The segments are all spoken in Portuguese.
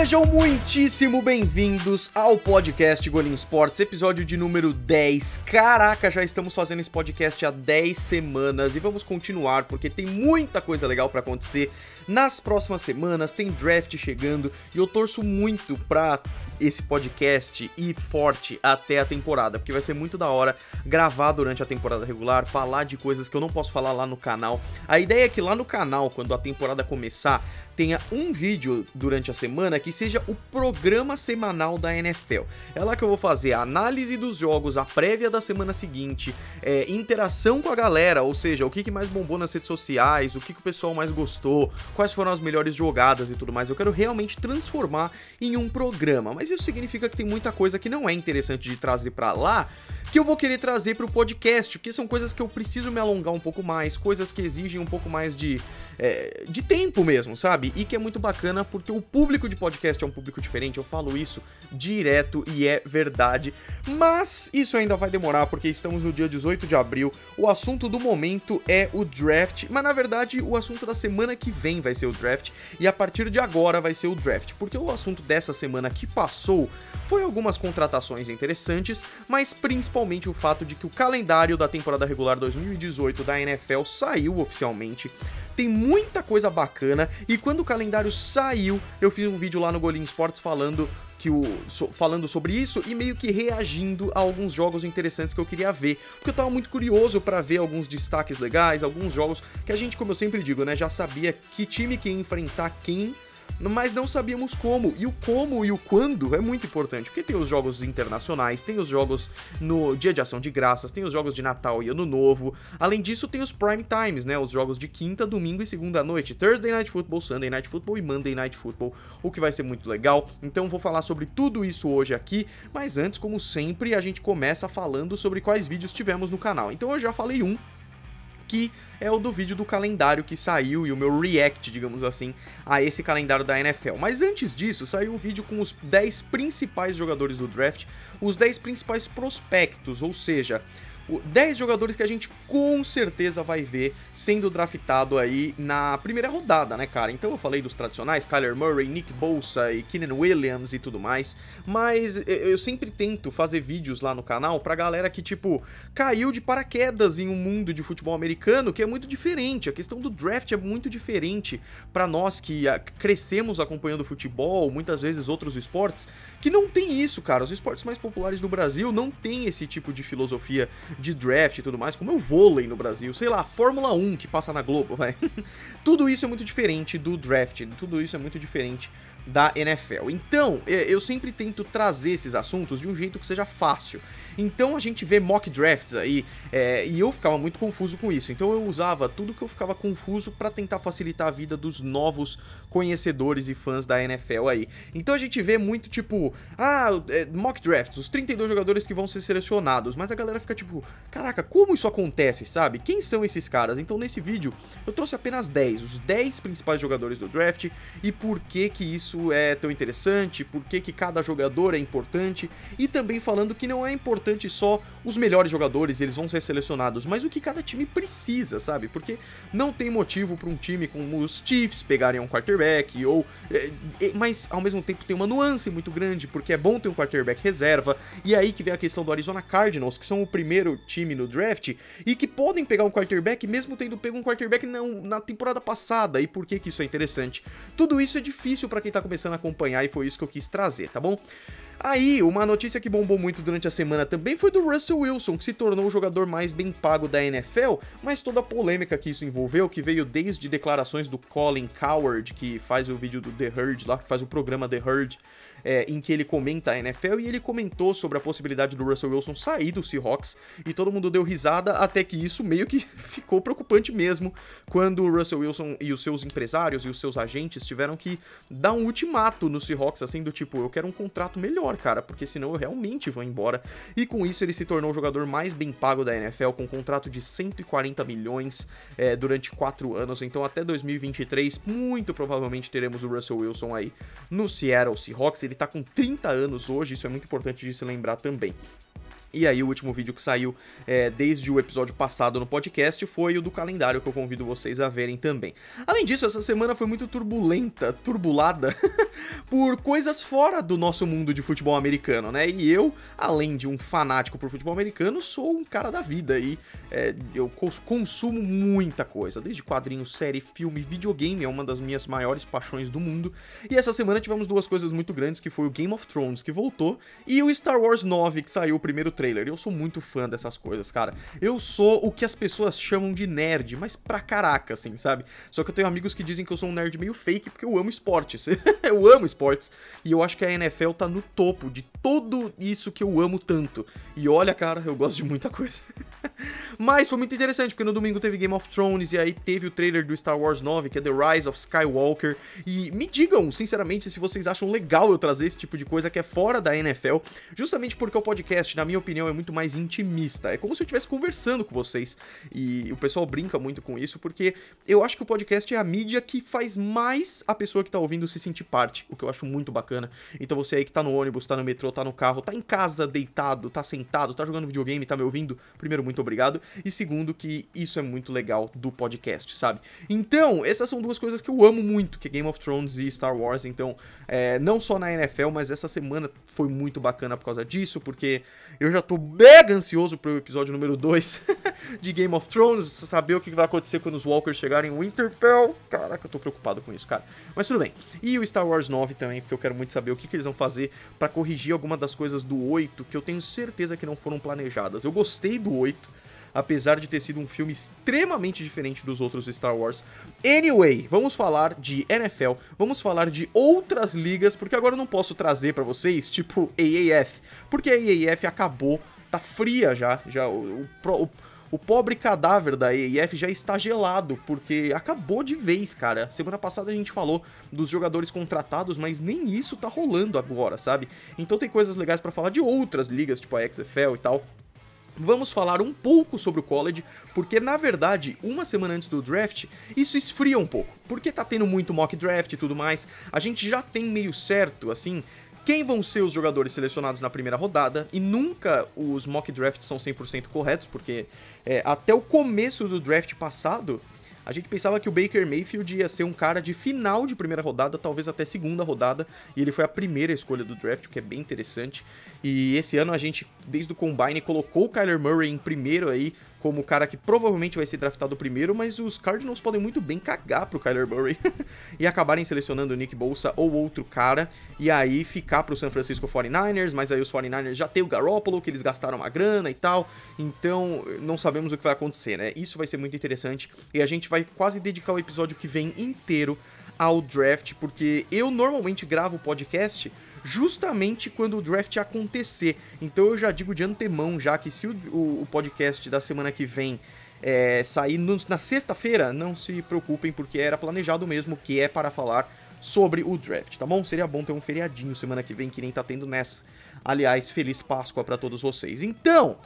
Sejam muitíssimo bem-vindos ao podcast Golim Sports, episódio de número 10. Caraca, já estamos fazendo esse podcast há 10 semanas e vamos continuar porque tem muita coisa legal para acontecer nas próximas semanas. Tem draft chegando e eu torço muito pra esse podcast ir forte até a temporada, porque vai ser muito da hora gravar durante a temporada regular, falar de coisas que eu não posso falar lá no canal. A ideia é que lá no canal, quando a temporada começar, tenha um vídeo durante a semana que seja o programa semanal da NFL. É lá que eu vou fazer a análise dos jogos, a prévia da semana seguinte, é, interação com a galera, ou seja, o que, que mais bombou nas redes sociais, o que, que o pessoal mais gostou, quais foram as melhores jogadas e tudo mais. Eu quero realmente transformar em um programa, mas isso significa que tem muita coisa que não é interessante de trazer para lá, que eu vou querer trazer para o podcast, porque são coisas que eu preciso me alongar um pouco mais, coisas que exigem um pouco mais de, é, de tempo mesmo, sabe? E que é muito bacana porque o público de podcast é um público diferente, eu falo isso direto e é verdade. Mas isso ainda vai demorar porque estamos no dia 18 de abril. O assunto do momento é o draft, mas na verdade o assunto da semana que vem vai ser o draft e a partir de agora vai ser o draft, porque o assunto dessa semana que passou foi algumas contratações interessantes, mas principalmente o fato de que o calendário da temporada regular 2018 da NFL saiu oficialmente. Tem muita coisa bacana e quando o calendário saiu, eu fiz um vídeo lá no Golim Sports falando que o so, falando sobre isso e meio que reagindo a alguns jogos interessantes que eu queria ver, porque eu tava muito curioso para ver alguns destaques legais, alguns jogos que a gente, como eu sempre digo, né, já sabia que time que ia enfrentar quem mas não sabíamos como. E o como e o quando é muito importante, porque tem os jogos internacionais, tem os jogos no Dia de Ação de Graças, tem os jogos de Natal e Ano Novo. Além disso, tem os prime times, né? Os jogos de quinta, domingo e segunda noite, Thursday Night Football, Sunday Night Football e Monday Night Football, o que vai ser muito legal. Então vou falar sobre tudo isso hoje aqui, mas antes, como sempre, a gente começa falando sobre quais vídeos tivemos no canal. Então eu já falei um que é o do vídeo do calendário que saiu e o meu react, digamos assim, a esse calendário da NFL. Mas antes disso, saiu um vídeo com os 10 principais jogadores do draft, os 10 principais prospectos, ou seja, 10 jogadores que a gente com certeza vai ver sendo draftado aí na primeira rodada, né, cara? Então eu falei dos tradicionais, Kyler Murray, Nick Bolsa e Keenan Williams e tudo mais, mas eu sempre tento fazer vídeos lá no canal pra galera que, tipo, caiu de paraquedas em um mundo de futebol americano que é muito diferente. A questão do draft é muito diferente para nós que crescemos acompanhando futebol, muitas vezes outros esportes, que não tem isso, cara. Os esportes mais populares do Brasil não tem esse tipo de filosofia de draft e tudo mais, como é o vôlei no Brasil, sei lá, Fórmula 1 que passa na Globo, vai. tudo isso é muito diferente do draft, tudo isso é muito diferente da NFL. Então, eu sempre tento trazer esses assuntos de um jeito que seja fácil. Então a gente vê mock drafts aí, é, e eu ficava muito confuso com isso. Então eu usava tudo que eu ficava confuso para tentar facilitar a vida dos novos conhecedores e fãs da NFL aí. Então a gente vê muito tipo, ah, é, mock drafts, os 32 jogadores que vão ser selecionados, mas a galera fica tipo, caraca, como isso acontece, sabe? Quem são esses caras? Então nesse vídeo eu trouxe apenas 10, os 10 principais jogadores do draft e por que que isso é tão interessante, por que que cada jogador é importante e também falando que não é importante importante só os melhores jogadores, eles vão ser selecionados, mas o que cada time precisa, sabe? Porque não tem motivo para um time como os Chiefs pegarem um quarterback, ou. É, é, mas ao mesmo tempo tem uma nuance muito grande, porque é bom ter um quarterback reserva, e aí que vem a questão do Arizona Cardinals, que são o primeiro time no draft, e que podem pegar um quarterback mesmo tendo pego um quarterback na, na temporada passada, e por que, que isso é interessante? Tudo isso é difícil para quem tá começando a acompanhar, e foi isso que eu quis trazer, tá bom? Aí, uma notícia que bombou muito durante a semana também foi do Russell Wilson, que se tornou o jogador mais bem pago da NFL, mas toda a polêmica que isso envolveu, que veio desde declarações do Colin Coward, que faz o vídeo do The Herd lá, que faz o programa The Herd, é, em que ele comenta a NFL e ele comentou sobre a possibilidade do Russell Wilson sair do Seahawks e todo mundo deu risada até que isso meio que ficou preocupante mesmo quando o Russell Wilson e os seus empresários e os seus agentes tiveram que dar um ultimato no Seahawks assim do tipo, eu quero um contrato melhor, cara, porque senão eu realmente vou embora. E com isso ele se tornou o jogador mais bem pago da NFL com um contrato de 140 milhões é, durante quatro anos. Então até 2023 muito provavelmente teremos o Russell Wilson aí no Seattle Seahawks ele tá com 30 anos hoje, isso é muito importante de se lembrar também. E aí, o último vídeo que saiu é, desde o episódio passado no podcast foi o do calendário, que eu convido vocês a verem também. Além disso, essa semana foi muito turbulenta, turbulada, por coisas fora do nosso mundo de futebol americano, né? E eu, além de um fanático por futebol americano, sou um cara da vida e é, eu consumo muita coisa, desde quadrinhos, série, filme, videogame, é uma das minhas maiores paixões do mundo. E essa semana tivemos duas coisas muito grandes, que foi o Game of Thrones, que voltou, e o Star Wars 9, que saiu o primeiro trailer. Eu sou muito fã dessas coisas, cara. Eu sou o que as pessoas chamam de nerd, mas pra caraca, assim, sabe? Só que eu tenho amigos que dizem que eu sou um nerd meio fake porque eu amo esportes. eu amo esportes. E eu acho que a NFL tá no topo de tudo isso que eu amo tanto. E olha, cara, eu gosto de muita coisa. Mas foi muito interessante, porque no domingo teve Game of Thrones e aí teve o trailer do Star Wars 9, que é The Rise of Skywalker. E me digam, sinceramente, se vocês acham legal eu trazer esse tipo de coisa que é fora da NFL, justamente porque o podcast, na minha opinião, é muito mais intimista. É como se eu estivesse conversando com vocês. E o pessoal brinca muito com isso, porque eu acho que o podcast é a mídia que faz mais a pessoa que tá ouvindo se sentir parte, o que eu acho muito bacana. Então você aí que tá no ônibus, tá no metrô, tá no carro, tá em casa deitado, tá sentado, tá jogando videogame, tá me ouvindo, primeiro, muito obrigado. E segundo, que isso é muito legal do podcast, sabe? Então, essas são duas coisas que eu amo muito, que é Game of Thrones e Star Wars. Então, é, não só na NFL, mas essa semana foi muito bacana por causa disso, porque eu já tô mega ansioso pro episódio número 2 de Game of Thrones, saber o que vai acontecer quando os Walkers chegarem em Winterfell. Caraca, eu tô preocupado com isso, cara. Mas tudo bem. E o Star Wars 9 também, porque eu quero muito saber o que, que eles vão fazer para corrigir alguma das coisas do 8 que eu tenho certeza que não foram planejadas. Eu gostei do 8 apesar de ter sido um filme extremamente diferente dos outros Star Wars. Anyway, vamos falar de NFL, vamos falar de outras ligas, porque agora eu não posso trazer para vocês, tipo AAF, porque a AAF acabou, tá fria já, já o, o, o o pobre cadáver da EIF já está gelado, porque acabou de vez, cara. Semana passada a gente falou dos jogadores contratados, mas nem isso tá rolando agora, sabe? Então tem coisas legais para falar de outras ligas, tipo a XFL e tal vamos falar um pouco sobre o college, porque na verdade, uma semana antes do draft, isso esfria um pouco, porque tá tendo muito mock draft e tudo mais. A gente já tem meio certo, assim, quem vão ser os jogadores selecionados na primeira rodada, e nunca os mock drafts são 100% corretos, porque é, até o começo do draft passado, a gente pensava que o Baker Mayfield ia ser um cara de final de primeira rodada, talvez até segunda rodada, e ele foi a primeira escolha do draft, o que é bem interessante. E esse ano a gente, desde o Combine, colocou o Kyler Murray em primeiro aí, como o cara que provavelmente vai ser draftado primeiro, mas os Cardinals podem muito bem cagar pro Kyler Murray e acabarem selecionando o Nick Bolsa ou outro cara, e aí ficar pro San Francisco 49ers, mas aí os 49ers já tem o Garoppolo, que eles gastaram uma grana e tal, então não sabemos o que vai acontecer, né? Isso vai ser muito interessante, e a gente vai quase dedicar o episódio que vem inteiro ao draft, porque eu normalmente gravo o podcast justamente quando o draft acontecer. Então eu já digo de antemão, já que se o, o, o podcast da semana que vem é, sair no, na sexta-feira, não se preocupem, porque era planejado mesmo, que é para falar sobre o draft, tá bom? Seria bom ter um feriadinho semana que vem, que nem tá tendo nessa. Aliás, feliz Páscoa para todos vocês. Então,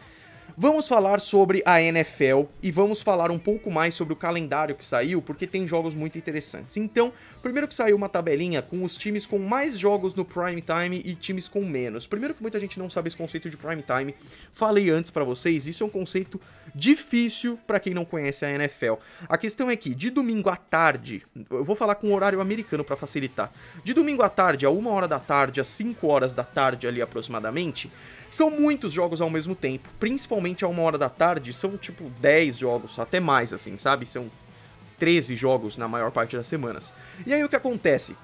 Vamos falar sobre a NFL e vamos falar um pouco mais sobre o calendário que saiu, porque tem jogos muito interessantes. Então, primeiro que saiu uma tabelinha com os times com mais jogos no prime time e times com menos. Primeiro que muita gente não sabe esse conceito de prime time. Falei antes para vocês, isso é um conceito difícil para quem não conhece a NFL. A questão é que de domingo à tarde, eu vou falar com o horário americano para facilitar. De domingo à tarde, a 1 hora da tarde, às 5 horas da tarde ali aproximadamente, são muitos jogos ao mesmo tempo, principalmente a uma hora da tarde, são tipo 10 jogos, até mais assim, sabe? São 13 jogos na maior parte das semanas. E aí o que acontece?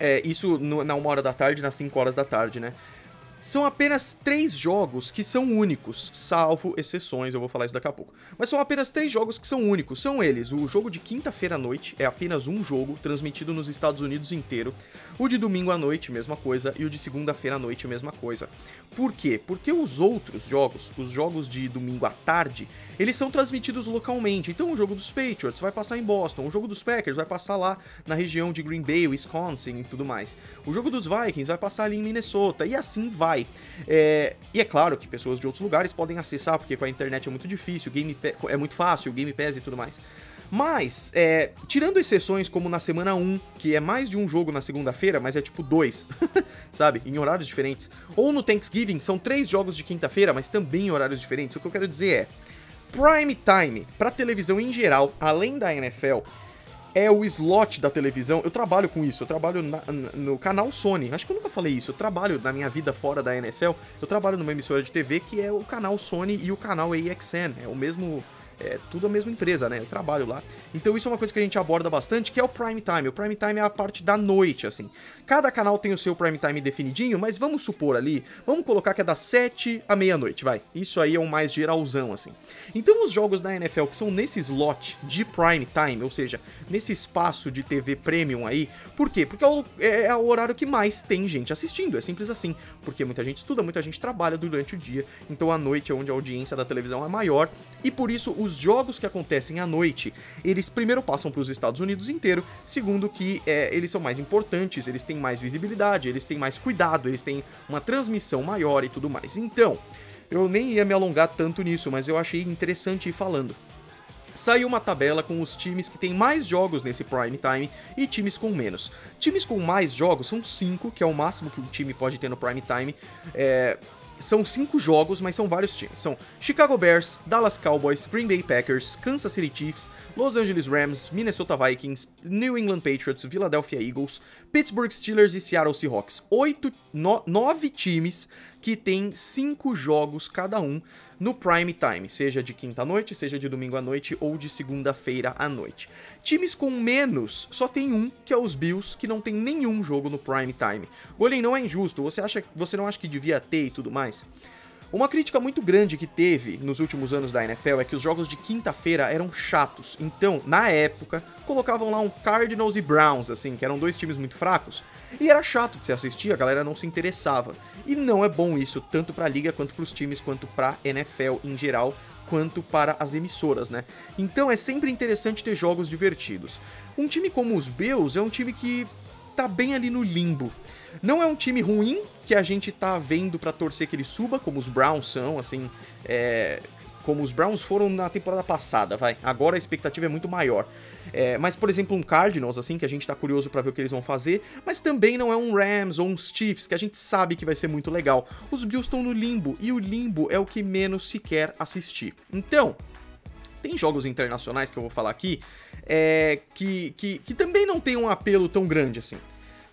É, isso no, na uma hora da tarde, nas 5 horas da tarde, né? São apenas três jogos que são únicos, salvo exceções, eu vou falar isso daqui a pouco. Mas são apenas três jogos que são únicos. São eles: o jogo de quinta-feira à noite, é apenas um jogo, transmitido nos Estados Unidos inteiro. O de domingo à noite, mesma coisa. E o de segunda-feira à noite, mesma coisa. Por quê? Porque os outros jogos, os jogos de domingo à tarde, eles são transmitidos localmente. Então o jogo dos Patriots vai passar em Boston, o jogo dos Packers vai passar lá na região de Green Bay, Wisconsin e tudo mais. O jogo dos Vikings vai passar ali em Minnesota e assim vai. É... e é claro que pessoas de outros lugares podem acessar, porque com a internet é muito difícil, Game é muito fácil, Game Pass e tudo mais. Mas, é, tirando exceções como na semana 1, que é mais de um jogo na segunda-feira, mas é tipo dois, sabe? Em horários diferentes. Ou no Thanksgiving, são três jogos de quinta-feira, mas também em horários diferentes. O que eu quero dizer é. Prime time, pra televisão em geral, além da NFL, é o slot da televisão. Eu trabalho com isso, eu trabalho na, no canal Sony. Acho que eu nunca falei isso. Eu trabalho na minha vida fora da NFL, eu trabalho numa emissora de TV que é o canal Sony e o canal AXN. É o mesmo é tudo a mesma empresa, né? Eu trabalho lá. Então isso é uma coisa que a gente aborda bastante, que é o prime time. O prime time é a parte da noite, assim. Cada canal tem o seu prime time definidinho, mas vamos supor ali, vamos colocar que é das 7 à meia-noite, vai. Isso aí é um mais geralzão, assim. Então os jogos da NFL que são nesse slot de prime time, ou seja, nesse espaço de TV premium aí, por quê? Porque é o, é, é o horário que mais tem gente assistindo, é simples assim. Porque muita gente estuda, muita gente trabalha durante o dia, então a noite é onde a audiência da televisão é maior, e por isso os jogos que acontecem à noite, eles primeiro passam para os Estados Unidos inteiro, segundo que é, eles são mais importantes, eles têm mais visibilidade, eles têm mais cuidado, eles têm uma transmissão maior e tudo mais. Então, eu nem ia me alongar tanto nisso, mas eu achei interessante ir falando. Saiu uma tabela com os times que têm mais jogos nesse prime time e times com menos. Times com mais jogos são 5, que é o máximo que um time pode ter no prime time. É, são cinco jogos, mas são vários times. São Chicago Bears, Dallas Cowboys, Green Bay Packers, Kansas City Chiefs, Los Angeles Rams, Minnesota Vikings, New England Patriots, Philadelphia Eagles, Pittsburgh Steelers e Seattle Seahawks. Oito, no, nove times que têm cinco jogos cada um no prime time, seja de quinta à noite, seja de domingo à noite ou de segunda-feira à noite. Times com menos só tem um, que é os Bills, que não tem nenhum jogo no prime time. Golem não é injusto, você acha, você não acha que devia ter e tudo mais? Uma crítica muito grande que teve nos últimos anos da NFL é que os jogos de quinta-feira eram chatos. Então, na época, colocavam lá um Cardinals e Browns, assim, que eram dois times muito fracos, e era chato de se assistir, a galera não se interessava. E não é bom isso, tanto para a liga quanto para os times, quanto para NFL em geral, quanto para as emissoras, né? Então é sempre interessante ter jogos divertidos. Um time como os Bills é um time que tá bem ali no limbo. Não é um time ruim que a gente tá vendo para torcer que ele suba, como os Browns são, assim, é, como os Browns foram na temporada passada, vai. Agora a expectativa é muito maior. É, mas, por exemplo, um Cardinals, assim, que a gente tá curioso para ver o que eles vão fazer, mas também não é um Rams ou um Chiefs, que a gente sabe que vai ser muito legal. Os Bills estão no limbo, e o limbo é o que menos se quer assistir. Então, tem jogos internacionais que eu vou falar aqui, é, que, que, que também não tem um apelo tão grande assim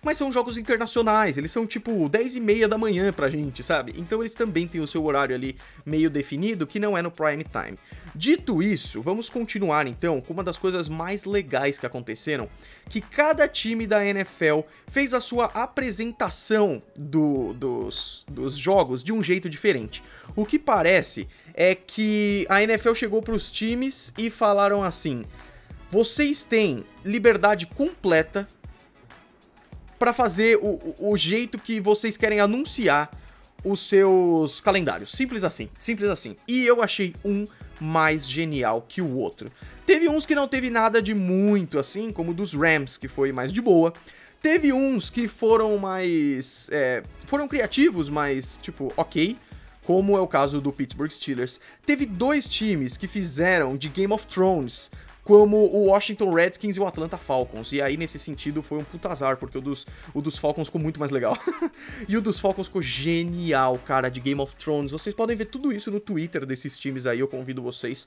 mas são jogos internacionais, eles são tipo 10 e meia da manhã pra gente, sabe? Então eles também têm o seu horário ali meio definido, que não é no prime time. Dito isso, vamos continuar então com uma das coisas mais legais que aconteceram, que cada time da NFL fez a sua apresentação do, dos, dos jogos de um jeito diferente. O que parece é que a NFL chegou para os times e falaram assim: vocês têm liberdade completa para fazer o, o jeito que vocês querem anunciar os seus calendários. Simples assim, simples assim. E eu achei um mais genial que o outro. Teve uns que não teve nada de muito assim, como o dos Rams, que foi mais de boa. Teve uns que foram mais. É, foram criativos, mas tipo, ok. Como é o caso do Pittsburgh Steelers. Teve dois times que fizeram de Game of Thrones como o Washington Redskins e o Atlanta Falcons. E aí, nesse sentido, foi um puta azar, porque o dos, o dos Falcons ficou muito mais legal. e o dos Falcons ficou genial, cara, de Game of Thrones. Vocês podem ver tudo isso no Twitter desses times aí, eu convido vocês.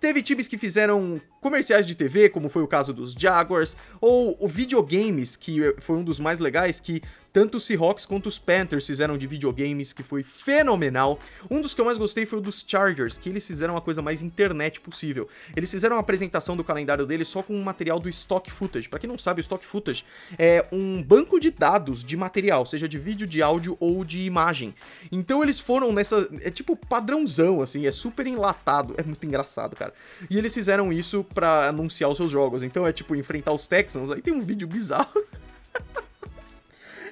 Teve times que fizeram comerciais de TV, como foi o caso dos Jaguars, ou o videogames, que foi um dos mais legais, que tanto os Seahawks quanto os Panthers fizeram de videogames, que foi fenomenal. Um dos que eu mais gostei foi o dos Chargers, que eles fizeram a coisa mais internet possível. Eles fizeram uma apresentação do calendário deles só com um material do Stock Footage. Para quem não sabe, o Stock Footage é um banco de dados de material, seja de vídeo, de áudio ou de imagem. Então eles foram nessa. É tipo padrãozão, assim, é super enlatado. É muito engraçado, cara. E eles fizeram isso para anunciar os seus jogos. Então é tipo enfrentar os Texans, aí tem um vídeo bizarro.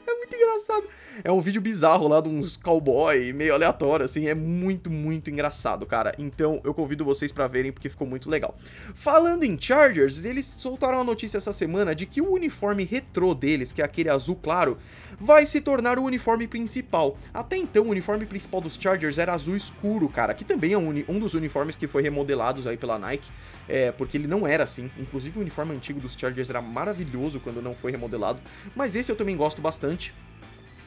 I'm muito engraçado. É um vídeo bizarro lá de uns cowboy meio aleatório, assim. É muito, muito engraçado, cara. Então eu convido vocês pra verem porque ficou muito legal. Falando em Chargers, eles soltaram a notícia essa semana de que o uniforme retrô deles, que é aquele azul claro, vai se tornar o uniforme principal. Até então, o uniforme principal dos Chargers era azul escuro, cara, que também é um, um dos uniformes que foi remodelados aí pela Nike, é, porque ele não era assim. Inclusive, o uniforme antigo dos Chargers era maravilhoso quando não foi remodelado, mas esse eu também gosto bastante.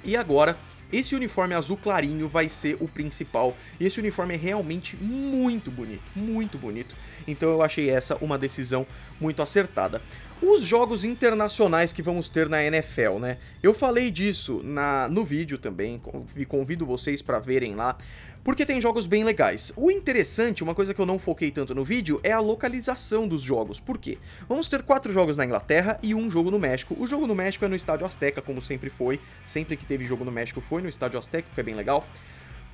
E agora, esse uniforme azul clarinho vai ser o principal. E esse uniforme é realmente muito bonito, muito bonito. Então eu achei essa uma decisão muito acertada os jogos internacionais que vamos ter na NFL, né? Eu falei disso na, no vídeo também, convido vocês para verem lá, porque tem jogos bem legais. O interessante, uma coisa que eu não foquei tanto no vídeo, é a localização dos jogos. Por quê? Vamos ter quatro jogos na Inglaterra e um jogo no México. O jogo no México é no Estádio Azteca, como sempre foi. Sempre que teve jogo no México foi no Estádio Azteca, que é bem legal.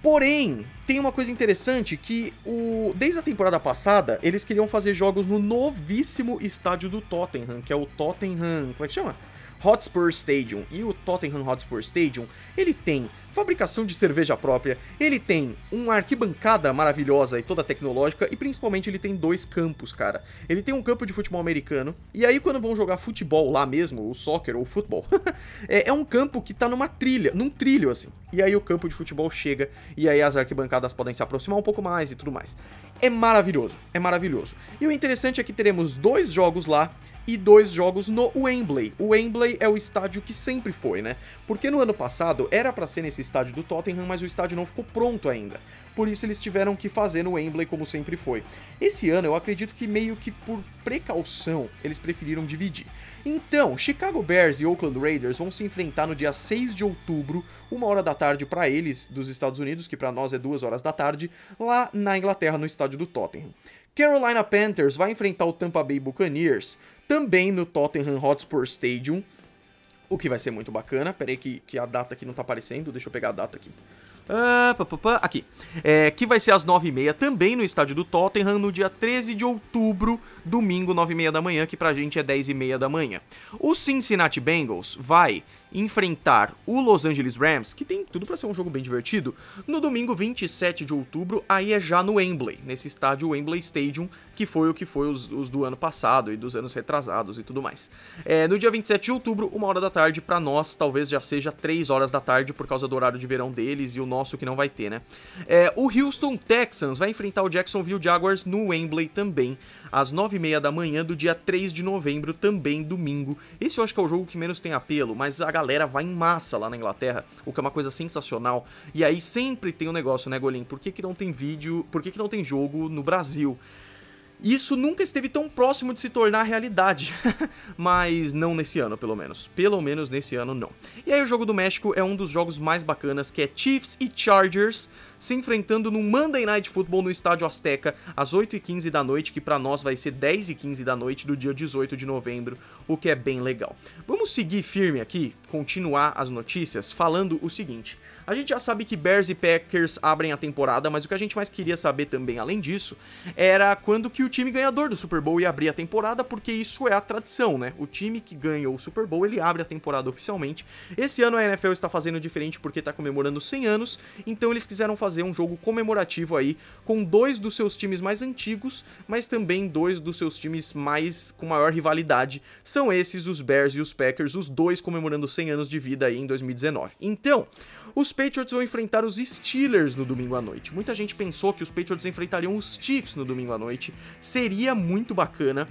Porém, tem uma coisa interessante que o desde a temporada passada, eles queriam fazer jogos no novíssimo estádio do Tottenham, que é o Tottenham, como é que chama? Hotspur Stadium. E o Tottenham Hotspur Stadium, ele tem fabricação de cerveja própria, ele tem uma arquibancada maravilhosa e toda tecnológica, e principalmente ele tem dois campos, cara. Ele tem um campo de futebol americano, e aí quando vão jogar futebol lá mesmo, o soccer ou o futebol, é, é um campo que tá numa trilha, num trilho assim. E aí o campo de futebol chega, e aí as arquibancadas podem se aproximar um pouco mais e tudo mais. É maravilhoso, é maravilhoso. E o interessante é que teremos dois jogos lá, e dois jogos no Wembley. O Wembley é o estádio que sempre foi, né? Porque no ano passado era para ser nesse estádio do Tottenham, mas o estádio não ficou pronto ainda. Por isso eles tiveram que fazer no Wembley como sempre foi. Esse ano eu acredito que meio que por precaução eles preferiram dividir. Então, Chicago Bears e Oakland Raiders vão se enfrentar no dia 6 de outubro, uma hora da tarde para eles dos Estados Unidos, que para nós é duas horas da tarde, lá na Inglaterra no estádio do Tottenham. Carolina Panthers vai enfrentar o Tampa Bay Buccaneers também no Tottenham Hotspur Stadium, o que vai ser muito bacana. Pera aí que, que a data aqui não tá aparecendo, deixa eu pegar a data aqui. Ah, pá, pá, pá, aqui. É, que vai ser às 9h30, também no estádio do Tottenham, no dia 13 de outubro, domingo, 9h30 da manhã, que pra gente é 10h30 da manhã. O Cincinnati Bengals vai enfrentar o Los Angeles Rams, que tem tudo para ser um jogo bem divertido, no domingo 27 de outubro, aí é já no Wembley, nesse estádio Wembley Stadium, que foi o que foi os, os do ano passado e dos anos retrasados e tudo mais. É, no dia 27 de outubro, uma hora da tarde, para nós talvez já seja 3 horas da tarde por causa do horário de verão deles e o nosso que não vai ter, né? É, o Houston Texans vai enfrentar o Jacksonville Jaguars no Wembley também, às 9h30 da manhã do dia 3 de novembro, também domingo. Esse eu acho que é o jogo que menos tem apelo, mas a galera vai em massa lá na Inglaterra, o que é uma coisa sensacional. E aí sempre tem um negócio, né, Golim? Por que, que não tem vídeo, por que, que não tem jogo no Brasil? Isso nunca esteve tão próximo de se tornar realidade, mas não nesse ano, pelo menos. Pelo menos nesse ano, não. E aí o jogo do México é um dos jogos mais bacanas, que é Chiefs e Chargers se enfrentando no Monday Night Football no Estádio Azteca, às 8h15 da noite, que para nós vai ser 10h15 da noite do dia 18 de novembro, o que é bem legal. Vamos seguir firme aqui, continuar as notícias, falando o seguinte. A gente já sabe que Bears e Packers abrem a temporada, mas o que a gente mais queria saber também, além disso, era quando que o time ganhador do Super Bowl ia abrir a temporada, porque isso é a tradição, né? O time que ganhou o Super Bowl, ele abre a temporada oficialmente. Esse ano a NFL está fazendo diferente porque está comemorando 100 anos, então eles quiseram fazer um jogo comemorativo aí com dois dos seus times mais antigos, mas também dois dos seus times mais com maior rivalidade. São esses os Bears e os Packers, os dois comemorando 100 anos de vida aí em 2019. Então, os Patriots vão enfrentar os Steelers no domingo à noite. Muita gente pensou que os Patriots enfrentariam os Chiefs no domingo à noite. Seria muito bacana,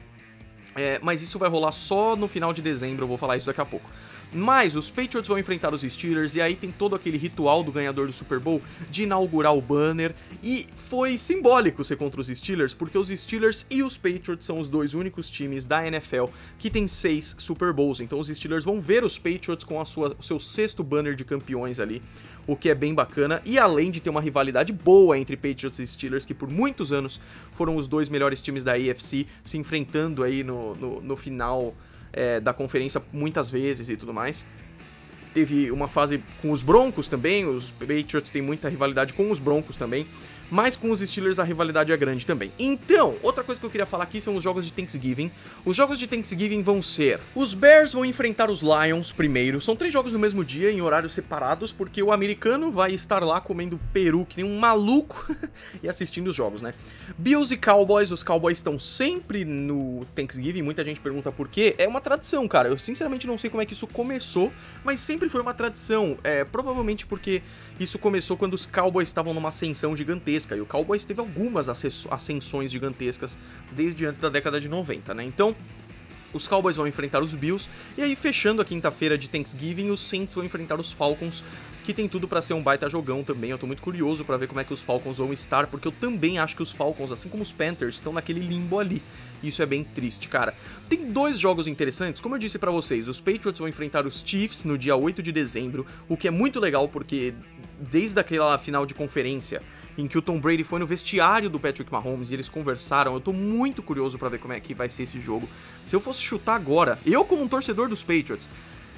é, mas isso vai rolar só no final de dezembro, eu vou falar isso daqui a pouco. Mas os Patriots vão enfrentar os Steelers e aí tem todo aquele ritual do ganhador do Super Bowl de inaugurar o banner. E foi simbólico ser contra os Steelers, porque os Steelers e os Patriots são os dois únicos times da NFL que tem seis Super Bowls. Então os Steelers vão ver os Patriots com a sua, o seu sexto banner de campeões ali, o que é bem bacana. E além de ter uma rivalidade boa entre Patriots e Steelers, que por muitos anos foram os dois melhores times da AFC se enfrentando aí no, no, no final é, da conferência muitas vezes e tudo mais. Teve uma fase com os Broncos também, os Patriots têm muita rivalidade com os Broncos também. Mas com os Steelers a rivalidade é grande também. Então, outra coisa que eu queria falar aqui são os jogos de Thanksgiving. Os jogos de Thanksgiving vão ser: os Bears vão enfrentar os Lions primeiro. São três jogos no mesmo dia, em horários separados, porque o americano vai estar lá comendo peru que nem um maluco e assistindo os jogos, né? Bills e Cowboys, os Cowboys estão sempre no Thanksgiving. Muita gente pergunta por quê. É uma tradição, cara. Eu sinceramente não sei como é que isso começou, mas sempre foi uma tradição. É, provavelmente porque isso começou quando os Cowboys estavam numa ascensão gigantesca. E o Cowboys teve algumas ascensões gigantescas desde antes da década de 90, né? Então, os Cowboys vão enfrentar os Bills. E aí, fechando a quinta-feira de Thanksgiving, os Saints vão enfrentar os Falcons, que tem tudo para ser um baita jogão também. Eu tô muito curioso para ver como é que os Falcons vão estar, porque eu também acho que os Falcons, assim como os Panthers, estão naquele limbo ali. Isso é bem triste, cara. Tem dois jogos interessantes, como eu disse para vocês, os Patriots vão enfrentar os Chiefs no dia 8 de dezembro, o que é muito legal porque desde aquela final de conferência em que o Tom Brady foi no vestiário do Patrick Mahomes e eles conversaram. Eu tô muito curioso para ver como é que vai ser esse jogo. Se eu fosse chutar agora, eu como um torcedor dos Patriots,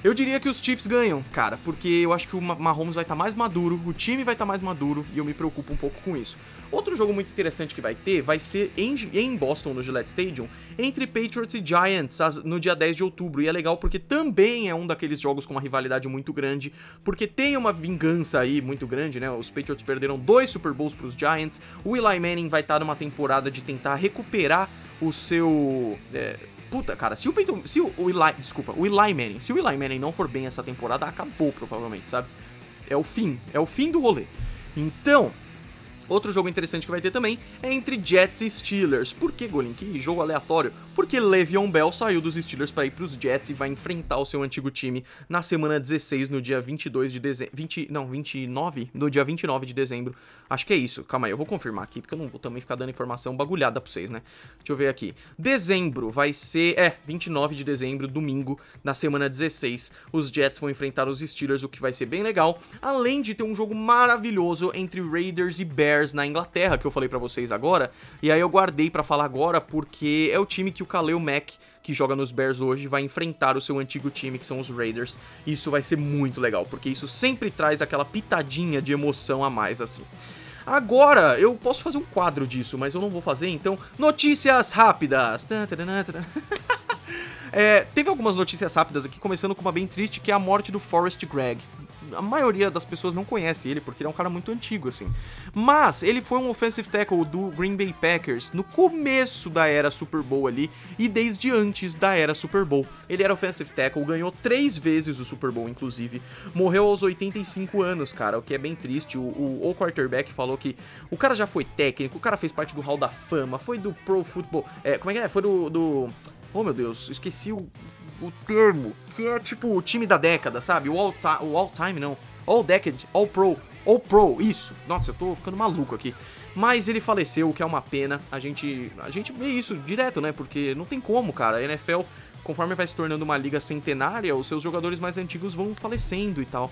eu diria que os Chiefs ganham, cara, porque eu acho que o Mahomes vai estar tá mais maduro, o time vai estar tá mais maduro e eu me preocupo um pouco com isso. Outro jogo muito interessante que vai ter vai ser em, em Boston, no Gillette Stadium, entre Patriots e Giants no dia 10 de outubro. E é legal porque também é um daqueles jogos com uma rivalidade muito grande, porque tem uma vingança aí muito grande, né? Os Patriots perderam dois Super Bowls para os Giants. O Eli Manning vai estar tá numa temporada de tentar recuperar o seu. É, Puta, cara, se o Peyton, se o, o Eli, desculpa, o Eli Manning, se o Eli Manning não for bem essa temporada, acabou provavelmente, sabe? É o fim, é o fim do rolê. Então, Outro jogo interessante que vai ter também é entre Jets e Steelers. Por que, Golin? Que jogo aleatório? Porque Le'Veon Bell saiu dos Steelers para ir para os Jets e vai enfrentar o seu antigo time na semana 16, no dia 22 de dezembro. 20, não, 29? No dia 29 de dezembro. Acho que é isso. Calma aí, eu vou confirmar aqui, porque eu não vou também ficar dando informação bagulhada para vocês, né? Deixa eu ver aqui. Dezembro vai ser. É, 29 de dezembro, domingo, na semana 16. Os Jets vão enfrentar os Steelers, o que vai ser bem legal. Além de ter um jogo maravilhoso entre Raiders e Bears na Inglaterra, que eu falei para vocês agora. E aí eu guardei para falar agora porque é o time que o Kaleo Mack, que joga nos Bears hoje, vai enfrentar o seu antigo time, que são os Raiders. Isso vai ser muito legal, porque isso sempre traz aquela pitadinha de emoção a mais assim. Agora, eu posso fazer um quadro disso, mas eu não vou fazer, então, notícias rápidas. É, teve algumas notícias rápidas aqui, começando com uma bem triste, que é a morte do Forrest Gregg a maioria das pessoas não conhece ele, porque ele é um cara muito antigo, assim. Mas ele foi um offensive tackle do Green Bay Packers no começo da era Super Bowl ali e desde antes da era Super Bowl. Ele era offensive tackle, ganhou três vezes o Super Bowl, inclusive. Morreu aos 85 anos, cara, o que é bem triste. O, o, o quarterback falou que o cara já foi técnico, o cara fez parte do Hall da Fama, foi do Pro Football. É, como é que é? Foi do. do oh meu Deus, esqueci o o termo, que é tipo o time da década, sabe? O all, o all time, não. All decade, all pro, all pro, isso. Nossa, eu tô ficando maluco aqui. Mas ele faleceu, o que é uma pena. A gente, a gente vê isso direto, né? Porque não tem como, cara. A NFL, conforme vai se tornando uma liga centenária, os seus jogadores mais antigos vão falecendo e tal.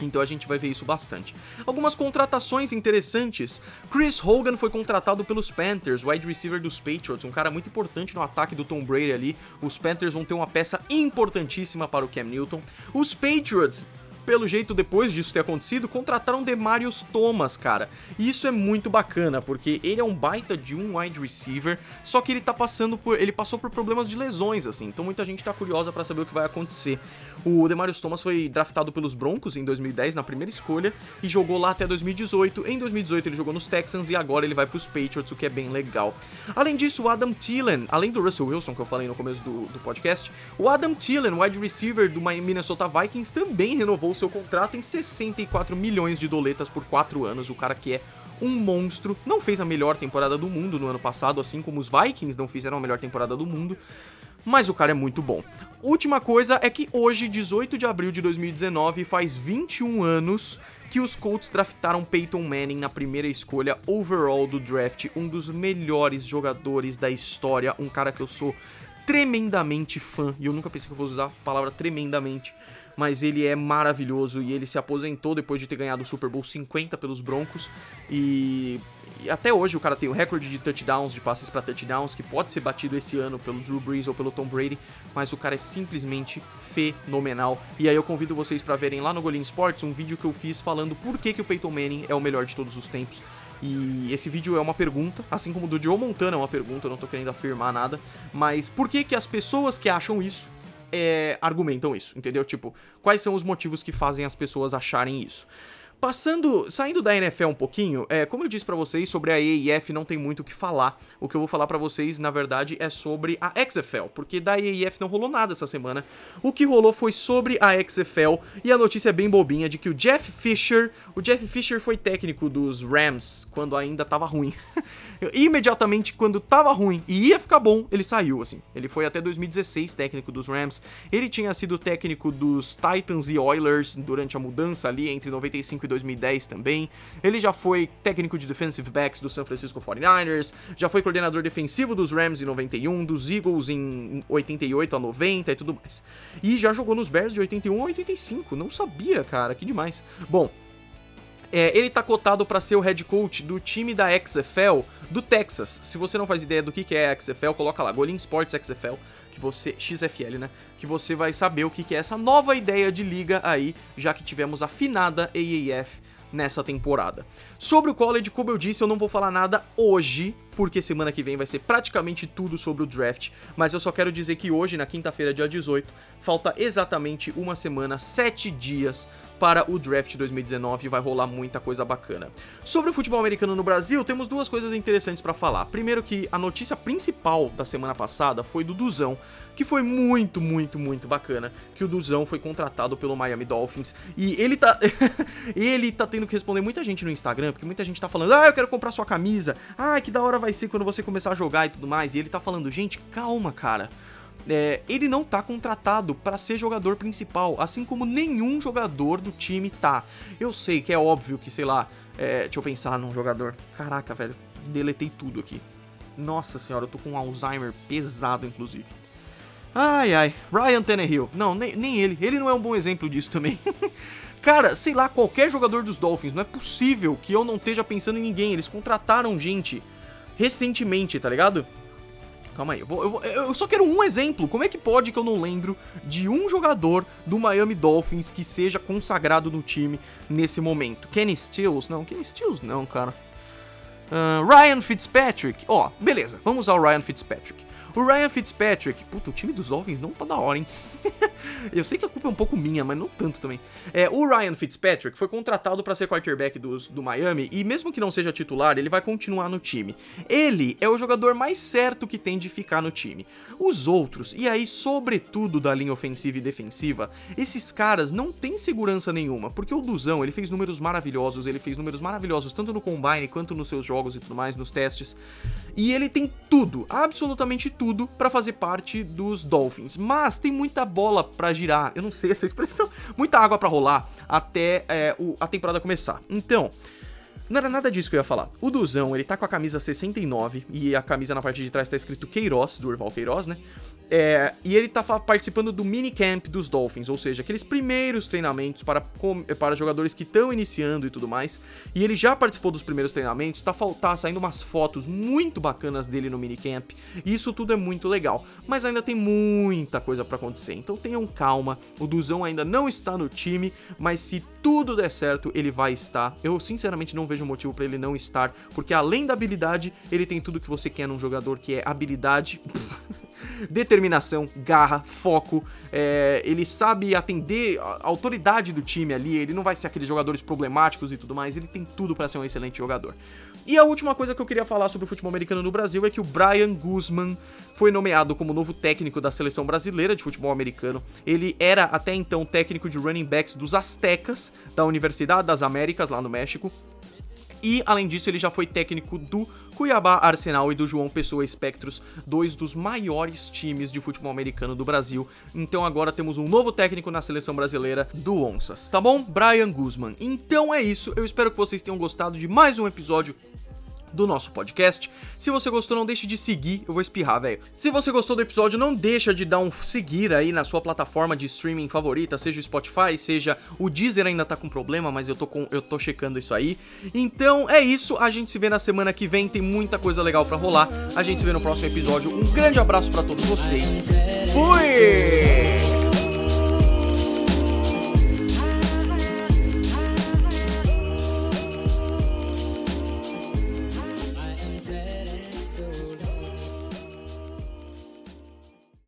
Então a gente vai ver isso bastante. Algumas contratações interessantes. Chris Hogan foi contratado pelos Panthers, wide receiver dos Patriots, um cara muito importante no ataque do Tom Brady ali. Os Panthers vão ter uma peça importantíssima para o Cam Newton. Os Patriots pelo jeito, depois disso ter acontecido, contrataram Demarius Thomas, cara. E isso é muito bacana, porque ele é um baita de um wide receiver, só que ele tá passando por. Ele passou por problemas de lesões, assim. Então muita gente tá curiosa para saber o que vai acontecer. O Demarius Thomas foi draftado pelos Broncos em 2010, na primeira escolha, e jogou lá até 2018. Em 2018 ele jogou nos Texans e agora ele vai pros Patriots, o que é bem legal. Além disso, o Adam Thielen, além do Russell Wilson, que eu falei no começo do, do podcast, o Adam Thielen, wide receiver do Minnesota Vikings, também renovou seu contrato em 64 milhões de doletas por 4 anos. O cara que é um monstro, não fez a melhor temporada do mundo no ano passado, assim como os Vikings não fizeram a melhor temporada do mundo, mas o cara é muito bom. Última coisa é que hoje, 18 de abril de 2019, faz 21 anos que os Colts draftaram Peyton Manning na primeira escolha overall do draft, um dos melhores jogadores da história, um cara que eu sou tremendamente fã, e eu nunca pensei que eu fosse usar a palavra tremendamente, mas ele é maravilhoso e ele se aposentou depois de ter ganhado o Super Bowl 50 pelos Broncos e, e até hoje o cara tem o recorde de touchdowns, de passes para touchdowns, que pode ser batido esse ano pelo Drew Brees ou pelo Tom Brady, mas o cara é simplesmente fenomenal. E aí eu convido vocês para verem lá no Golim Sports um vídeo que eu fiz falando por que, que o Peyton Manning é o melhor de todos os tempos E esse vídeo é uma pergunta, assim como do Joe Montana é uma pergunta, eu não tô querendo afirmar nada, mas por que que as pessoas que acham isso é, argumentam isso, entendeu? Tipo, quais são os motivos que fazem as pessoas acharem isso? Passando, saindo da NFL um pouquinho, é, como eu disse para vocês sobre a AAF não tem muito o que falar. O que eu vou falar para vocês, na verdade, é sobre a XFL, porque da AAF não rolou nada essa semana. O que rolou foi sobre a XFL e a notícia é bem bobinha de que o Jeff Fisher, o Jeff Fisher foi técnico dos Rams quando ainda tava ruim. imediatamente quando tava ruim e ia ficar bom, ele saiu, assim. Ele foi até 2016 técnico dos Rams. Ele tinha sido técnico dos Titans e Oilers durante a mudança ali entre 95 e 2010 também. Ele já foi técnico de defensive backs do San Francisco 49ers, já foi coordenador defensivo dos Rams em 91, dos Eagles em 88 a 90 e tudo mais. E já jogou nos Bears de 81 a 85. Não sabia, cara, que demais. Bom, é, ele tá cotado para ser o head coach do time da XFL do Texas. Se você não faz ideia do que, que é a XFL, coloca lá, Golim Sports XFL, que você. XFL, né? Que você vai saber o que, que é essa nova ideia de liga aí, já que tivemos a finada AAF nessa temporada. Sobre o college, como eu disse, eu não vou falar nada hoje, porque semana que vem vai ser praticamente tudo sobre o draft, mas eu só quero dizer que hoje, na quinta-feira, dia 18, falta exatamente uma semana, sete dias para o draft 2019 e vai rolar muita coisa bacana. Sobre o futebol americano no Brasil, temos duas coisas interessantes para falar. Primeiro que a notícia principal da semana passada foi do Duzão, que foi muito, muito, muito bacana, que o Duzão foi contratado pelo Miami Dolphins e ele tá ele tá tendo que responder muita gente no Instagram, porque muita gente tá falando: "Ah, eu quero comprar sua camisa. Ah, que da hora vai ser quando você começar a jogar e tudo mais". E ele tá falando: "Gente, calma, cara é, ele não tá contratado para ser jogador principal, assim como nenhum jogador do time tá. Eu sei que é óbvio que, sei lá, é, deixa eu pensar num jogador. Caraca, velho, deletei tudo aqui. Nossa senhora, eu tô com um Alzheimer pesado, inclusive. Ai, ai, Ryan Tannehill. Não, nem, nem ele. Ele não é um bom exemplo disso também. Cara, sei lá, qualquer jogador dos Dolphins, não é possível que eu não esteja pensando em ninguém. Eles contrataram gente recentemente, tá ligado? Calma aí, eu, vou, eu, vou, eu, só quero um exemplo. Como é que pode que eu não lembro de um jogador do Miami Dolphins que seja consagrado no time nesse momento? Kenny Stills? Não, Kenny Stills não, cara. Uh, Ryan Fitzpatrick. Ó, oh, beleza, vamos usar o Ryan Fitzpatrick. O Ryan Fitzpatrick, puta, o time dos Dolphins não tá da hora, hein? eu sei que a culpa é um pouco minha, mas não tanto também. É, o Ryan Fitzpatrick foi contratado para ser quarterback dos, do Miami e mesmo que não seja titular, ele vai continuar no time. Ele é o jogador mais certo que tem de ficar no time. Os outros, e aí sobretudo da linha ofensiva e defensiva, esses caras não têm segurança nenhuma, porque o Duzão, ele fez números maravilhosos, ele fez números maravilhosos tanto no combine quanto nos seus jogos e tudo mais, nos testes. E ele tem tudo, absolutamente tudo para fazer parte dos Dolphins. Mas tem muita bola para girar, eu não sei essa expressão, muita água para rolar até é, o, a temporada começar. Então, não era nada disso que eu ia falar. O Duzão, ele tá com a camisa 69 e a camisa na parte de trás tá escrito Queiroz, do Urval Queiroz, né? É, e ele tá participando do minicamp dos Dolphins, ou seja, aqueles primeiros treinamentos para, para jogadores que estão iniciando e tudo mais. E ele já participou dos primeiros treinamentos, tá, tá saindo umas fotos muito bacanas dele no minicamp. E isso tudo é muito legal. Mas ainda tem muita coisa para acontecer, então tenham calma. O Duzão ainda não está no time, mas se tudo der certo, ele vai estar. Eu sinceramente não vejo motivo para ele não estar, porque além da habilidade, ele tem tudo que você quer num jogador, que é habilidade. determinação, garra, foco. É, ele sabe atender a autoridade do time ali. Ele não vai ser aqueles jogadores problemáticos e tudo mais. Ele tem tudo para ser um excelente jogador. E a última coisa que eu queria falar sobre o futebol americano no Brasil é que o Brian Guzman foi nomeado como novo técnico da seleção brasileira de futebol americano. Ele era até então técnico de running backs dos Aztecas, da Universidade das Américas, lá no México. E, além disso, ele já foi técnico do Cuiabá Arsenal e do João Pessoa Espectros, dois dos maiores times de futebol americano do Brasil. Então agora temos um novo técnico na seleção brasileira do Onças, tá bom? Brian Guzman. Então é isso, eu espero que vocês tenham gostado de mais um episódio do nosso podcast. Se você gostou, não deixe de seguir. Eu vou espirrar, velho. Se você gostou do episódio, não deixa de dar um seguir aí na sua plataforma de streaming favorita, seja o Spotify, seja o Deezer ainda tá com problema, mas eu tô com eu tô checando isso aí. Então é isso, a gente se vê na semana que vem, tem muita coisa legal para rolar. A gente se vê no próximo episódio. Um grande abraço para todos vocês. Fui!